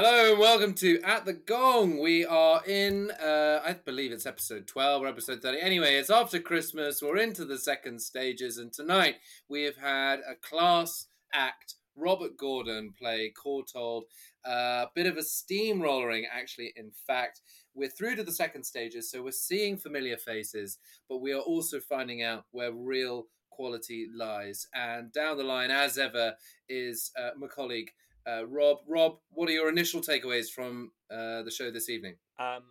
Hello and welcome to At the Gong. We are in, uh, I believe it's episode 12 or episode 30. Anyway, it's after Christmas. We're into the second stages, and tonight we have had a class act. Robert Gordon play Courtauld. A uh, bit of a steamrollering, actually, in fact. We're through to the second stages, so we're seeing familiar faces, but we are also finding out where real quality lies. And down the line, as ever, is uh, my colleague uh, Rob. Rob, what are your initial takeaways from uh, the show this evening? Um,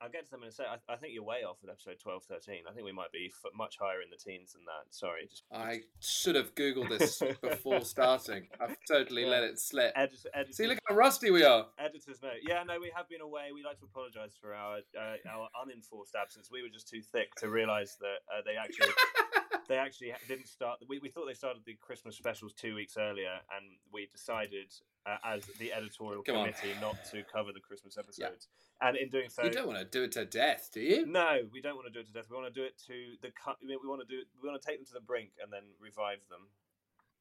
I'll get to them in a sec. I, I, think you're way off with episode 12, 13. I think we might be f- much higher in the teens than that. Sorry. Just... I should have Googled this before starting. I've totally yeah. let it slip. Edit- editors, See, look how rusty we are. Editors note. Yeah, no, we have been away. We'd like to apologise for our uh, our unenforced absence. We were just too thick to realise that uh, they actually they actually didn't start. We, we thought they started the Christmas specials two weeks earlier, and we decided uh, as the editorial Come committee on. not to cover the Christmas episodes. Yeah. And in doing so, you don't want to do it to death, do you? No, we don't want to do it to death. We want to do it to the. cut. We want to do. It, We want to take them to the brink and then revive them.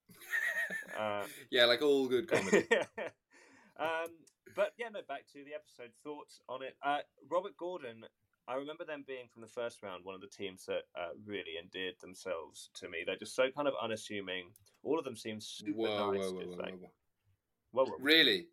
uh, yeah, like all good comedy. um, but yeah, no. Back to the episode. Thoughts on it? Uh, Robert Gordon I remember them being from the first round one of the teams that uh, really endeared themselves to me. They're just so kind of unassuming. All of them seem super whoa, nice. Whoa, whoa, whoa, like, whoa, whoa. Really?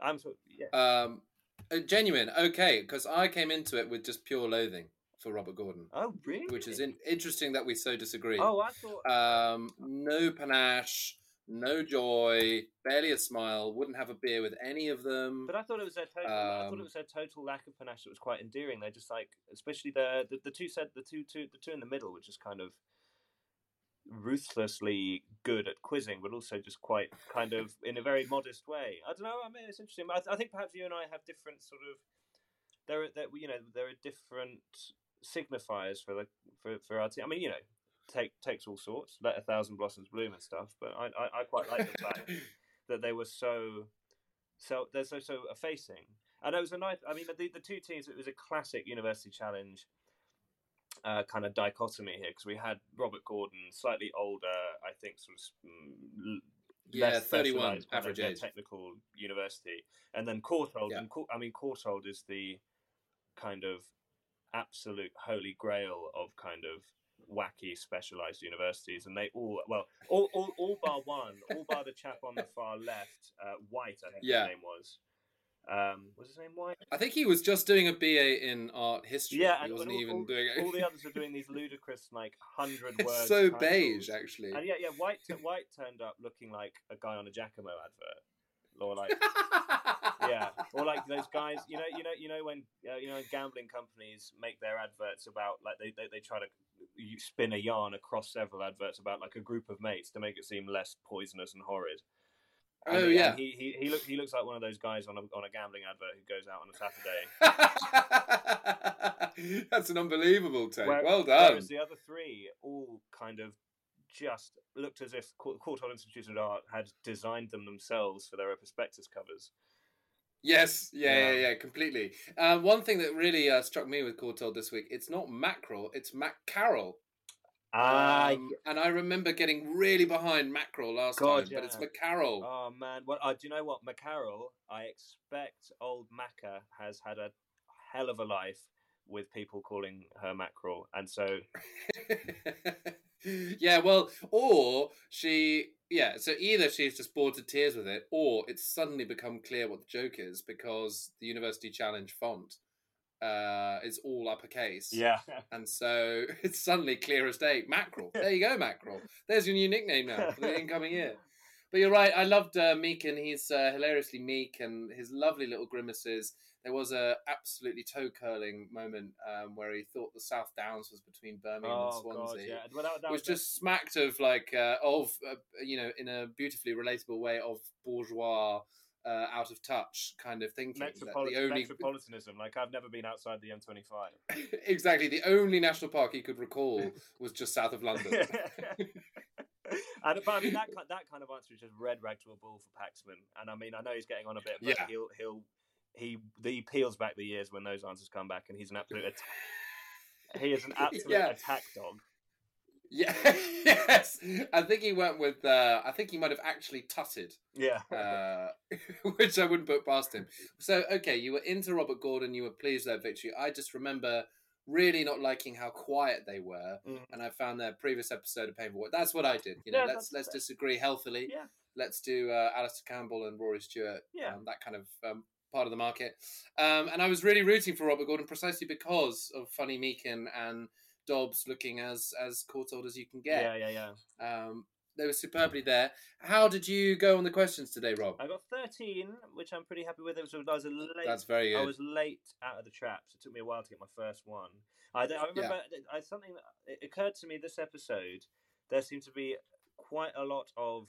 I'm so yeah. Um, uh, genuine. Okay, because I came into it with just pure loathing for Robert Gordon. Oh, really? Which is in- interesting that we so disagree. Oh, I thought. Um, no panache no joy, barely a smile, wouldn't have a beer with any of them. But I thought it was their total. Um, I thought it um, was their total lack of panache that was quite endearing. They're just like, especially the the, the two said the two two the two in the middle, which is kind of ruthlessly good at quizzing, but also just quite kind of in a very modest way. I don't know. I mean, it's interesting. I, I think perhaps you and I have different sort of. There, are, there, you know, there are different signifiers for the for, for our team. I mean, you know, take takes all sorts, let a thousand blossoms bloom and stuff. But I, I, I quite like the fact that they were so so they're so so effacing. And it was a nice. I mean, the the two teams. It was a classic university challenge. Uh, kind of dichotomy here because we had Robert Gordon, slightly older, I think, sort of mm, yeah, thirty-one average age, technical university, and then Courtauld. Yeah. And I mean, Courtauld is the kind of absolute holy grail of kind of wacky specialized universities, and they all well, all, all, all bar one, all bar the chap on the far left, uh, White, I think yeah. his name was. Um, was his name White? I think he was just doing a BA in art history. Yeah, he wasn't all, even all, doing it. all the others are doing these ludicrous, like hundred words. so beige, actually. And yeah, yeah, White White turned up looking like a guy on a Jacamo advert or like yeah, or like those guys. You know, you know, you know when uh, you know gambling companies make their adverts about like they, they, they try to you spin a yarn across several adverts about like a group of mates to make it seem less poisonous and horrid. And oh yeah, he, he he look he looks like one of those guys on a on a gambling advert who goes out on a Saturday. That's an unbelievable take. Where, well done. Whereas the other three all kind of just looked as if Courtauld Institute of Art had designed them themselves for their prospectus covers. Yes, yeah, yeah, yeah, yeah completely. Uh, one thing that really uh, struck me with Courtauld this week, it's not Mackerel, it's Mac Carroll. Ah, um, and I remember getting really behind Mackerel last God, time, yeah. but it's McCarroll. Oh man, well, uh, do you know what McCarroll? I expect old Macca has had a hell of a life with people calling her Mackerel, and so yeah, well, or she, yeah, so either she's just bored to tears with it, or it's suddenly become clear what the joke is because the University Challenge font uh, is all uppercase. Yeah. And so it's suddenly clear as day. Mackerel. There you go, Mackerel. There's your new nickname now for the incoming year. But you're right. I loved uh, Meek, and he's uh, hilariously meek, and his lovely little grimaces there was a absolutely toe curling moment um, where he thought the South Downs was between Birmingham oh, and Swansea, God, yeah. well, that, that was, was just smacked of like uh, of uh, you know in a beautifully relatable way of bourgeois. Uh, out of touch kind of thinking. Metropol- the only... Metropolitanism, like I've never been outside the M25. exactly, the only national park he could recall was just south of London. and, but I mean that that kind of answer is just red rag to a bull for Paxman. And I mean I know he's getting on a bit, but yeah. he'll he'll he he peels back the years when those answers come back, and he's an absolute. Att- he is an absolute yeah. attack dog. Yeah, yes. I think he went with. Uh, I think he might have actually tutted, Yeah. uh, which I wouldn't put past him. So, okay, you were into Robert Gordon. You were pleased with that victory. I just remember really not liking how quiet they were, Mm. and I found their previous episode of Painful. That's what I did. You know, let's let's disagree healthily. Yeah. Let's do uh, Alastair Campbell and Rory Stewart. Yeah. um, that kind of um, part of the market. Um, and I was really rooting for Robert Gordon precisely because of Funny Meakin and Dobbs looking as as courtauld as you can get. Yeah, yeah, yeah. Um, they were superbly there. How did you go on the questions today, Rob? I got 13, which I'm pretty happy with. It was, I was a late. That's very Good. I was late out of the traps. It took me a while to get my first one. I, I remember I, something that it occurred to me this episode. There seemed to be quite a lot of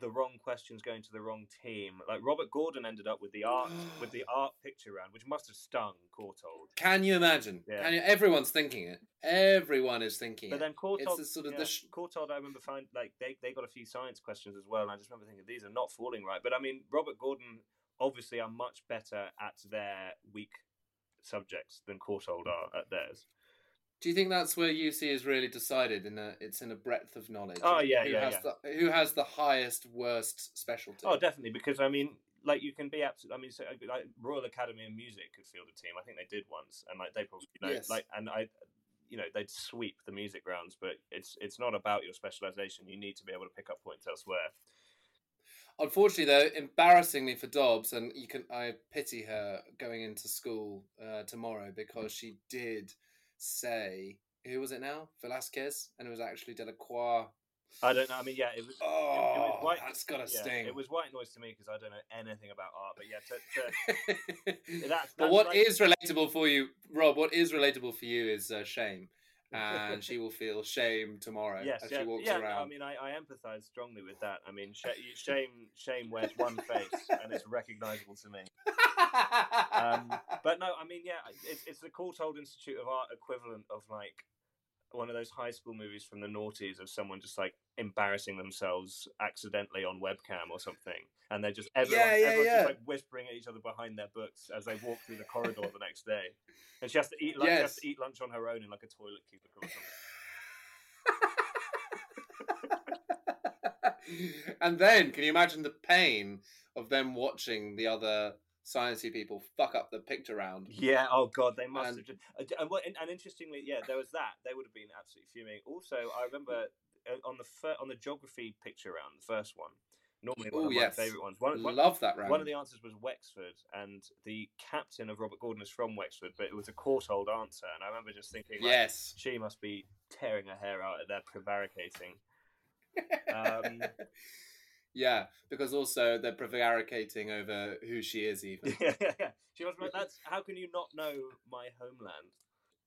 the wrong questions going to the wrong team. Like Robert Gordon ended up with the art with the art picture round, which must have stung Courtauld. Can you imagine? Yeah. Can you, everyone's thinking it. Everyone is thinking But it. then Courtauld, It's the sort of yeah, the sh- Courtauld, I remember find like they, they got a few science questions as well, and I just remember thinking these are not falling right. But I mean, Robert Gordon obviously are much better at their weak subjects than Courtauld are at theirs. Do you think that's where UC is really decided? In a, it's in a breadth of knowledge. Oh, yeah, who yeah, has The, who has the highest worst specialty? Oh, definitely, because I mean, like you can be absolutely. I mean, so, like Royal Academy of Music could field a team. I think they did once, and like they probably you know, Yes. like and I. You know they'd sweep the music rounds, but it's it's not about your specialization. You need to be able to pick up points elsewhere. Unfortunately, though, embarrassingly for Dobbs, and you can I pity her going into school uh, tomorrow because she did say who was it now Velasquez, and it was actually Delacroix. I don't know. I mean, yeah, it was. Oh, it was white- that's gotta yeah, sting. It was white noise to me because I don't know anything about art. But yeah, to, to, that's, but that's what like- is relatable for you, Rob? What is relatable for you is uh, shame, and she will feel shame tomorrow yes, as yeah, she walks yeah. no, around. I mean, I, I empathise strongly with that. I mean, sh- shame shame wears one face, and it's recognisable to me. Um, but no, I mean, yeah, it's, it's the Courtauld Institute of Art equivalent of like one of those high school movies from the noughties of someone just like embarrassing themselves accidentally on webcam or something, and they're just everyone, Yeah, yeah, everyone's yeah. just like whispering at each other behind their books as they walk through the corridor the next day, and she has to eat lunch. Yes. to eat lunch on her own in like a toilet cubicle or something. and then, can you imagine the pain of them watching the other sciencey people fuck up the picture round? Yeah. Oh God, they must And- have. Just, uh, and, and, and interestingly, yeah, there was that. They would have been absolutely fuming. Also, I remember uh, on the fir- on the geography picture round, the first one. Normally one Ooh, of yes. my favourite ones. One, one, Love that round. one of the answers was Wexford, and the captain of Robert Gordon is from Wexford, but it was a Courtauld answer, and I remember just thinking, like, yes. she must be tearing her hair out at their prevaricating. Um, yeah, because also they're prevaricating over who she is, even. yeah, yeah, yeah. She must. That's how can you not know my homeland?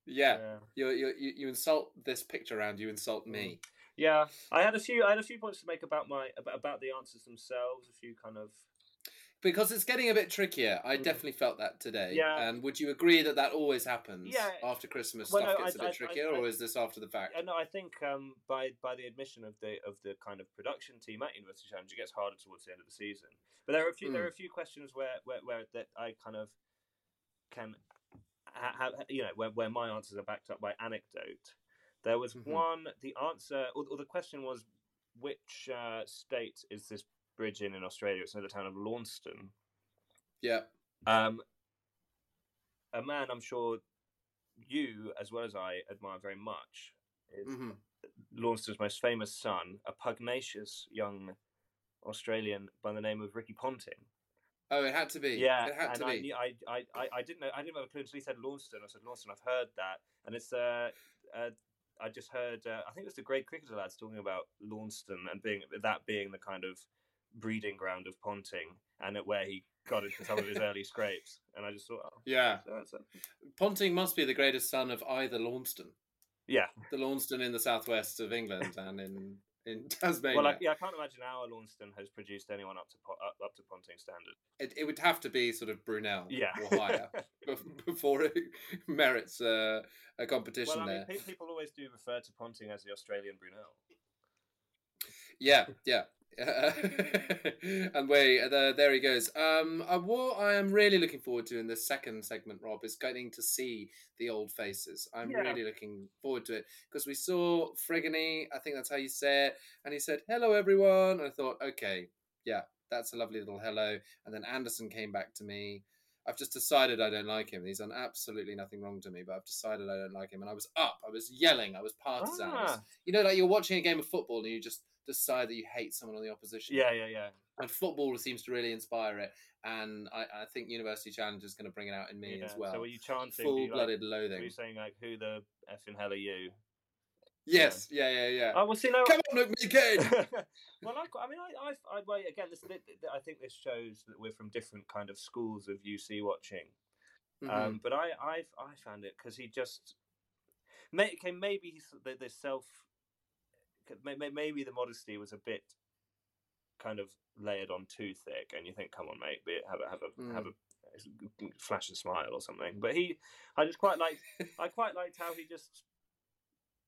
Yeah, you, you you you insult this picture round, you insult me. Mm. Yeah, I had a few. I had a few points to make about my about, about the answers themselves. A few kind of. Because it's getting a bit trickier. I Mm. definitely felt that today. Yeah. And would you agree that that always happens? Yeah. After Christmas, Well, stuff no, gets a I- bit I- trickier, I- or is this after the fact? Uh, no, I think um, by by the admission of the of the kind of production team at University Challenge, it gets harder towards the end of the season. But there are a few there Mm. are a few questions where where, where that I kind of can have you know where, where my answers are backed up by anecdote. There was Mhm. one the answer or, or the question was which uh, state is this bridge in in Australia? It's near the town of Launceston. Yeah. Um, a man I'm sure you as well as I admire very much is hmm Launceston's most famous son, a pugnacious young Australian by the name of Ricky Ponting. Oh, it had to be. Yeah, It had to I, be. I, I, I, I didn't know. I didn't have a clue until he said Launceston. I said Launceston. I've heard that, and it's uh, uh I just heard. Uh, I think it was the great cricketer lads talking about Launceston and being that being the kind of breeding ground of Ponting, and at where he got into some of his early scrapes. And I just thought, oh, Yeah. that's- that's- Ponting must be the greatest son of either Launceston. yeah. The Launceston in the southwest of England and in, in Tasmania. Well, like, yeah, I can't imagine our Launceston has produced anyone up to up, up to Ponting standard. it, it would have to be sort of Brunel Yeah. or higher before it merits uh, a competition Well, I mean, there. pe- people always do refer to Ponting as the Australian Brunel. Yeah, yeah. and wait, uh, there he goes. Um, uh, what I am really looking forward to in this second segment, Rob, is getting to see the old faces. I'm Yeah. really looking forward to it because we saw Frigony, I think that's how you say it, and he said, "Hello, everyone." And I thought, okay, yeah, that's a lovely little hello. And then Anderson came back to me. I've just decided I don't like him. He's done absolutely nothing wrong to me, but I've decided I don't like him. And I was up, I was yelling, I was partisan. Ah, you know, like you're watching a game of football and you just decide that you hate someone on the opposition. yeah, yeah, yeah. And football seems to really inspire it. And I, I think University Challenge is going to bring it out in me yeah. as well. So are you chanting? full-blooded Were loathing. you saying like, "Who the effing hell are you"? Yes, yeah, yeah, yeah. Oh, well, see, no. Come on, look me kid. well, I, I mean, I, I, I well, again, this, th- th- I think this shows that we're from different kind of schools of UC watching. Mhm. Um, but I, I've, I found it because he just, may, okay, maybe he's the self, maybe the modesty was a bit kind of layered on too thick, and you think, come on, mate, be, have a, have a, mm. have a flash a smile or something. But he, I just quite liked, I quite liked how he just.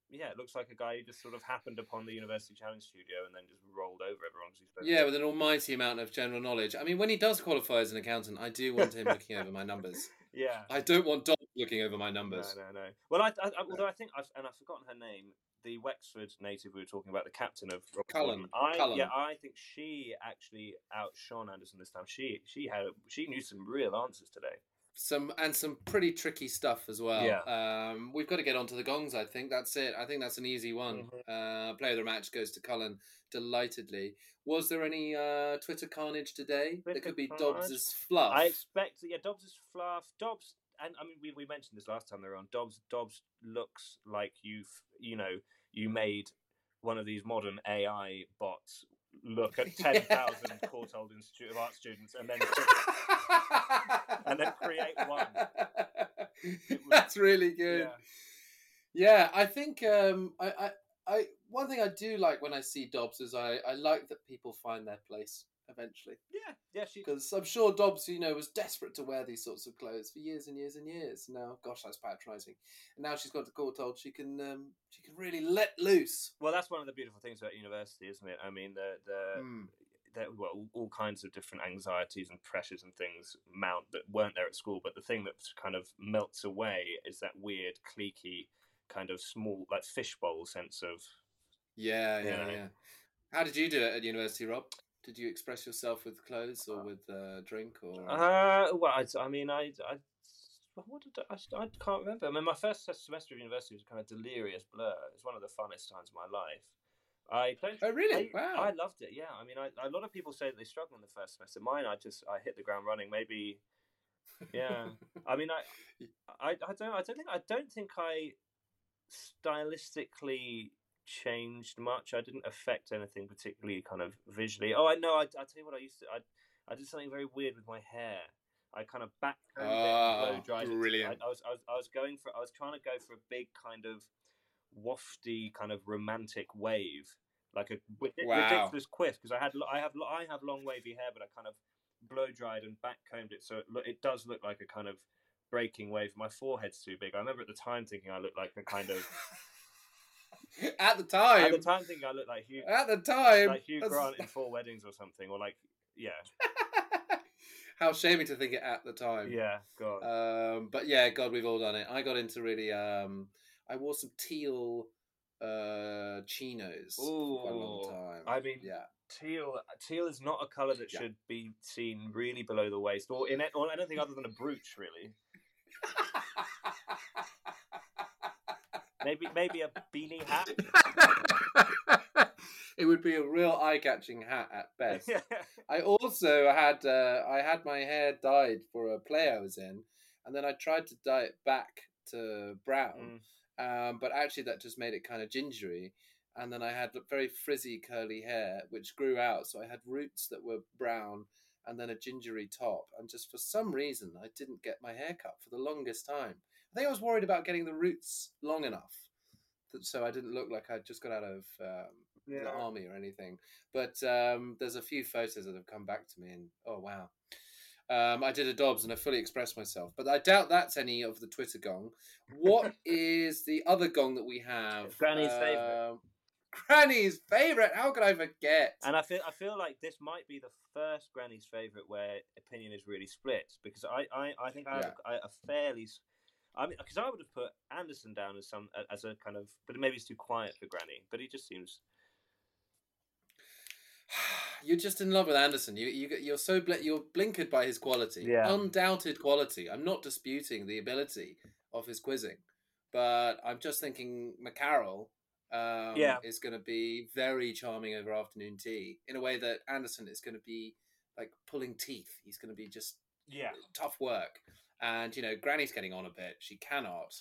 Yeah, it looks like a guy who just sort of happened upon the University Challenge studio and then just rolled over everyone because he's supposed Yeah, with an almighty amount of general knowledge. I mean, when he does qualify as an accountant, I do want him looking over my numbers. yeah. I don't want Dom looking over my numbers. no, no. No. Well, I, I, I although I think I've and I've forgotten her name. The Wexford native we were talking about, the captain of Cullen, I Cullen. yeah, I think she actually outshone Anderson this time. She she had she knew some real answers today. Some and some pretty tricky stuff as well. Yeah. Um, we've got to get onto the gongs. I think that's it. I think that's an easy one. Mm-hmm. Uh, player of the match goes to Cullen delightedly. Was there any uh, Twitter carnage today? there could be carnage? Dobbs's fluff. I expect that yeah, Dobbs is fluff. Dobbs and I mean we, we mentioned this last time they were on. Dobbs Dobbs looks like you've you know you made one of these modern AI bots look at ten thousand Courtauld Institute of Art students and then and then create one. was- That's really good. yeah. Yeah, I think um, I, I, I, one thing I do like when I see Dobbs is I, I like that people find their place eventually. Yeah, yeah, she. Because I'm sure Dobbs, you know, was desperate to wear these sorts of clothes for years and years and years. Now, gosh, that's patronising. And now she's got to Courtauld she can, um, she can really let loose. Well, that's one of the beautiful things about university, isn't it? I mean, the the, Mm. the well, all- kinds of different anxieties and pressures and things mount that weren't there at school. But the thing that kind of melts away is that weird, cliquey, kind of small, like fishbowl sense of. Yeah, yeah, Yeah. yeah. How did you do it at university, Rob? Did you express yourself with clothes or with uh, drink or? Uh, well, I, I mean, I, I, what did I, I, can't remember. I mean, my first semester of university was a kind of delirious blur. It was one of the funnest times of my life. I oh, really? I, wow. I loved it. Yeah, I mean, I, a lot of people say that they struggle in the first semester. Mine, I just I hit the ground running. Maybe, yeah. I mean, I, I, I don't, I don't think, I don't think I stylistically changed much. I didn't affect anything particularly kind of visually. Oh, I know. I, I tell you what, I used to. I, I did something very weird with my hair. I kind of back combed it and Oh, blow dried it. brilliant. I, I was, I was, I was going for, I was trying to go for a big kind of wafty, kind of romantic wave, like a Wow. ridiculous quiff. Because I had, I have, I have long wavy hair, but I kind of blow dried and back combed it, so it, lo- it does look like a kind of breaking wave. My forehead's too big. I remember at the time thinking I looked like a kind of. at the time. at the time, thinking I looked like Hugh, At the time. like Hugh that's- Grant in Four Weddings or something, or like yeah, How shaming to think it at the time. yeah, God. Um, but yeah, God, we've all done it. I got into really. Um, I wore some teal uh, chinos for a long Ooh, time. I mean, yeah. teal teal is not a color that Yeah. should be seen really below the waist or in it or anything other than a brooch really maybe maybe a beanie hat it would be a real eye-catching hat at best. I also had uh, I had my hair dyed for a play I was in, and then I tried to dye it back to brown, um, but actually that just made it kind of gingery. And then I had very frizzy curly hair, which grew out, so I had roots that were brown, and then a gingery top. And just for some reason, I didn't get my hair cut for the longest time. I think I was worried about getting the roots long enough, that, so I didn't look like I'd just got out of um, the army or anything. But um, there's a few photos that have come back to me, and oh wow. Um, I did a Dobbs and I fully expressed myself, but I doubt that's any of the Twitter gong. What is the other gong that we have? Granny's favourite. Um, Granny's favorite. How could I forget? And I feel I feel like this might be the first Granny's favorite where opinion is really split because I I, I think I have a, a fairly I mean because I would have put Anderson down as some as a kind of but maybe it's too quiet for Granny but he just seems you're just in love with Anderson. You you you're so bl- you're blinkered by his quality, Yeah. undoubted quality. I'm not disputing the ability of his quizzing, but I'm just thinking McCarroll um, Yeah. is going to be very charming over afternoon tea in a way that Anderson is going to be like pulling teeth. He's going to be just yeah tough work. And you know, Granny's getting on a bit. She cannot,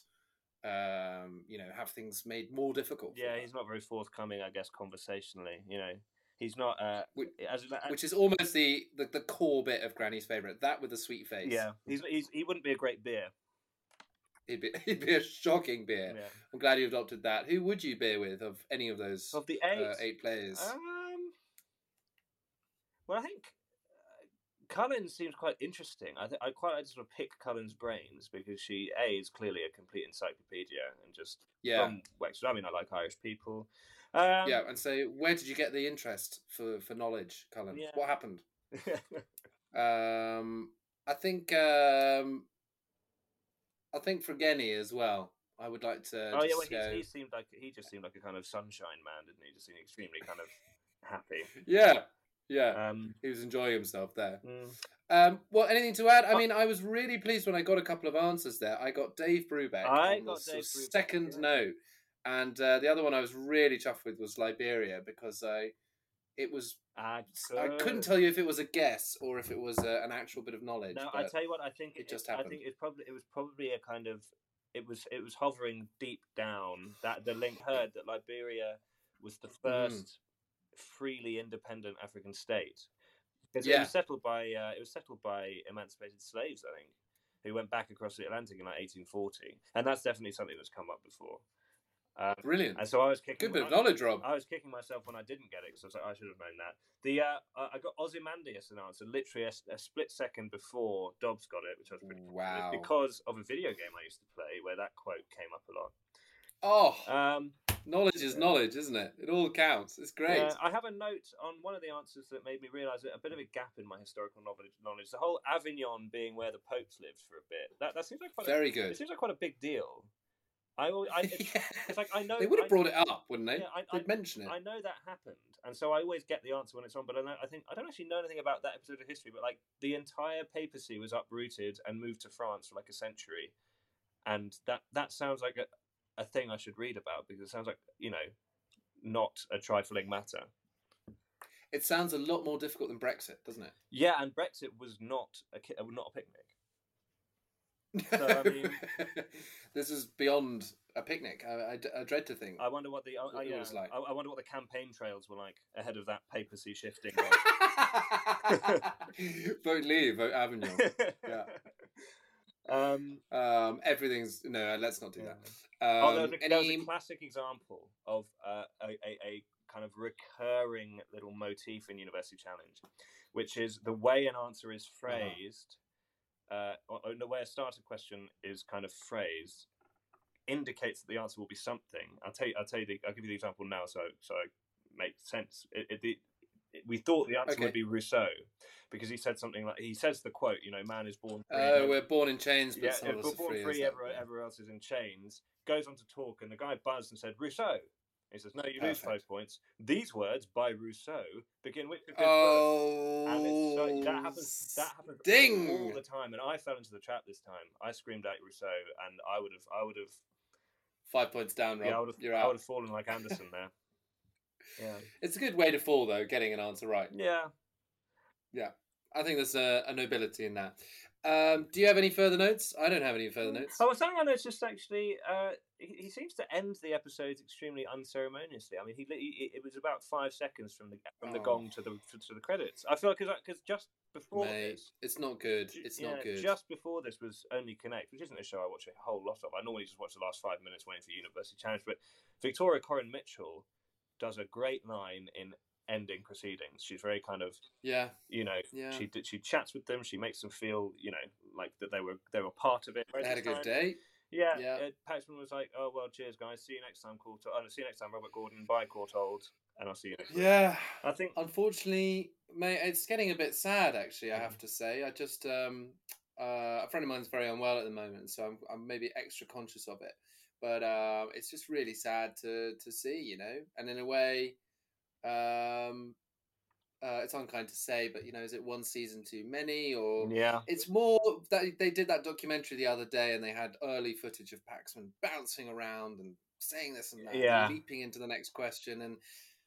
um, you know, have things made more difficult. yeah he's not very forthcoming I guess conversationally you know he's not uh Which- as, which is almost the, the the core bit of Granny's favorite. That with the sweet face. yeah he's, he's he wouldn't be a great beer He'd be, he'd be a shocking beer. yeah I'm glad you adopted that. Who would you beer with of any of those of the eight uh, eight players? Um, well, I think uh, Cullen seems quite interesting. I th- I quite like to sort of pick Cullen's brains because she a is clearly a complete encyclopedia and just yeah, from Wexford. I mean, I like Irish people. Um, yeah. And so, where did you get the interest for for knowledge, Cullen? Yeah. What happened? Um, I think um, I think for Genny as well. I would like to. oh yeah, well, go- he, seemed like he just seemed like a kind of sunshine man, didn't he? He Just seemed extremely kind of happy. yeah, yeah. Um, he was enjoying himself there. mm, Um, well, anything to add? I Uh, mean, I was really pleased when I got a couple of answers there. I got Dave Brubeck I on got the Dave Brubeck, second yeah. note, and uh, the other one I was really chuffed with was Liberia because I, it was I couldn't tell you if it was a guess or if it was uh, an actual bit of knowledge. No, I tell you what. I think it just happened. I think it's probably it was probably a kind of it was it was hovering deep down that the link heard that Liberia was the Mm-hmm. first freely independent African state because it was settled by uh, it was settled by emancipated slaves, I think, who went back across the Atlantic in like 1840, and that's definitely something that's come up before. Um, brilliant. and so I was kicking. Good bit of I- knowledge, Rob. I was kicking myself when I didn't get it because I was like, I should have known that. The uh, I got Ozymandias an answer literally a, a split second before Dobbs got it, which I was pretty Wow. because of a video game I used to play where that quote came up a lot. Oh, Um, knowledge is knowledge, isn't it? It all counts. It's great. yeah, I have a note on one of the answers that made me realise a bit of a gap in my historical knowledge. Knowledge, the whole Avignon being where the popes lived for a bit. That that seems like quite Very a, good. It seems like quite a big deal. I, I it's, it's like I know they would I- have brought it up, wouldn't they? Yeah, I- They'd mention it. I know that happened, and so I always get the answer when it's on. But I, know, I think I don't actually know anything about that episode of history. But like the entire papacy was uprooted and moved to France for like a century, and that that sounds like a, a thing I should read about because it sounds like you know not a trifling matter. It sounds a lot more difficult than Brexit, doesn't it? Yeah, and Brexit was not a ki- uh, not a picnic. So, I mean- this is beyond a picnic. I dread to think. I wonder what the uh, yeah, was like. I, I wonder what the campaign trails were like ahead of that papacy shifting. vote Leave, vote Avignon. Yeah. Um, Um, everything's no. Let's not do that. oh, Um, there was, a, there was a classic example of uh, a, a, a kind of recurring little motif in University Challenge, which is the way an answer is Uh-huh. phrased, uh, or, or the way a starter question is kind of phrased, indicates that the answer will be something. I'll tell you. I'll tell you. The, I'll give you the example now, so so it makes sense. It, it, the, it- we thought the answer Okay. would be Rousseau, because he said something like he says the quote. You know, man is born. free, Oh, we're born in chains, but yeah, some of if us we're born free. free, everyone, everyone else is in chains. Goes on to talk, and the guy buzzed and said, Rousseau. He says, No, you lose Perfect. five points. These words by Rousseau begin with Oh, And it's so, that oh, happens. That happens Ding! all the time, and I fell into the trap this time. I screamed out Rousseau, and I would have, I would have, Five points down, Rob. yeah, I would have, You're I would have fallen like Anderson there. Yeah, It's a good way to fall, though, getting an answer right. yeah. Yeah. I think there's a, a nobility in that. Um, do you have any further notes? I don't have any further notes. I was saying I noticed just actually, uh, he, he seems to end the episodes extremely unceremoniously. I mean, he, he it was about five seconds from the from the Oh. gong to the to, to the credits. I feel like because just before Mate, this, it's not good. It's yeah, not good. Just before this was only Connect, which isn't a show I watch a whole lot of. I normally just watch the last five minutes waiting for University Challenge. But Victoria Coren Mitchell does a great line in ending proceedings. She's very kind of Yeah, you know yeah. she she chats with them. She makes them feel you know like that they were they were part of it. They had a good time- day. Yeah, Yeah. Uh, Paxman was like, "Oh well, cheers, guys. See you next time, Court. Oh, no, see you next time, Robert Gordon. Bye, Courtauld, and I'll see you next week." Yeah. I think Unfortunately, mate, it's getting a bit sad. Actually, I have to say. I just um, uh, a friend of mine's very unwell at the moment, so I'm, I'm maybe extra conscious of it. But uh, it's just really sad to to see, you know. And in a way, um, uh, it's unkind to say, but you know, is it one season too many, or yeah, it's more that they did that documentary the other day, and they had early footage of Paxman bouncing around and saying this and that, and leaping into the next question, and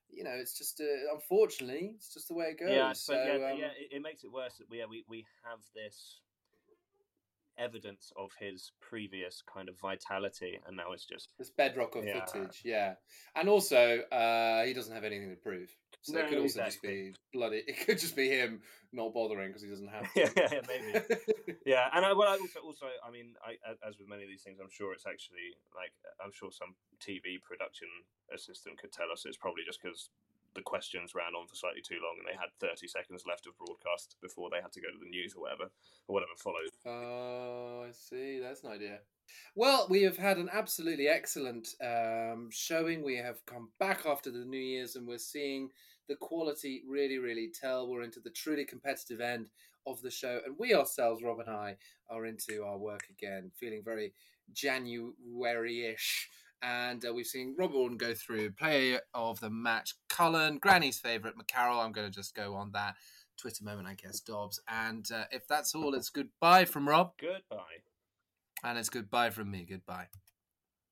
you know, it's just uh, unfortunately, it's just the way it goes. yeah, so yeah, um, yeah, it, it makes it worse that we yeah, we we have this evidence of his previous kind of vitality, and now it's just this bedrock of Yeah. footage, yeah, and also uh, he doesn't have anything to prove. So it could also exactly. just be bloody. It could just be him not bothering because he doesn't have. yeah, yeah, maybe. Yeah, and I, well, I also, also, I mean, I, as with many of these things, I'm sure it's actually like I'm sure some TV production assistant could tell us it's probably just because the questions ran on for slightly too long and they had 30 seconds left of broadcast before they had to go to the news or whatever, or whatever followed. Oh, I see. That's an idea. Well, we have had an absolutely excellent um, showing. We have come back after the New Year's and we're seeing the quality really, really tell. We're into the truly competitive end of the show. And we ourselves, Rob and I, are into our work again, feeling very January ish. And uh, we've seen Rob Gordon go through player of the match, Cullen, Granny's favourite, McCarroll. I'm going to just go on that. Twitter moment, I guess, Dobbs. And uh, if that's all, it's goodbye from Rob, Goodbye. and it's goodbye from me. Goodbye.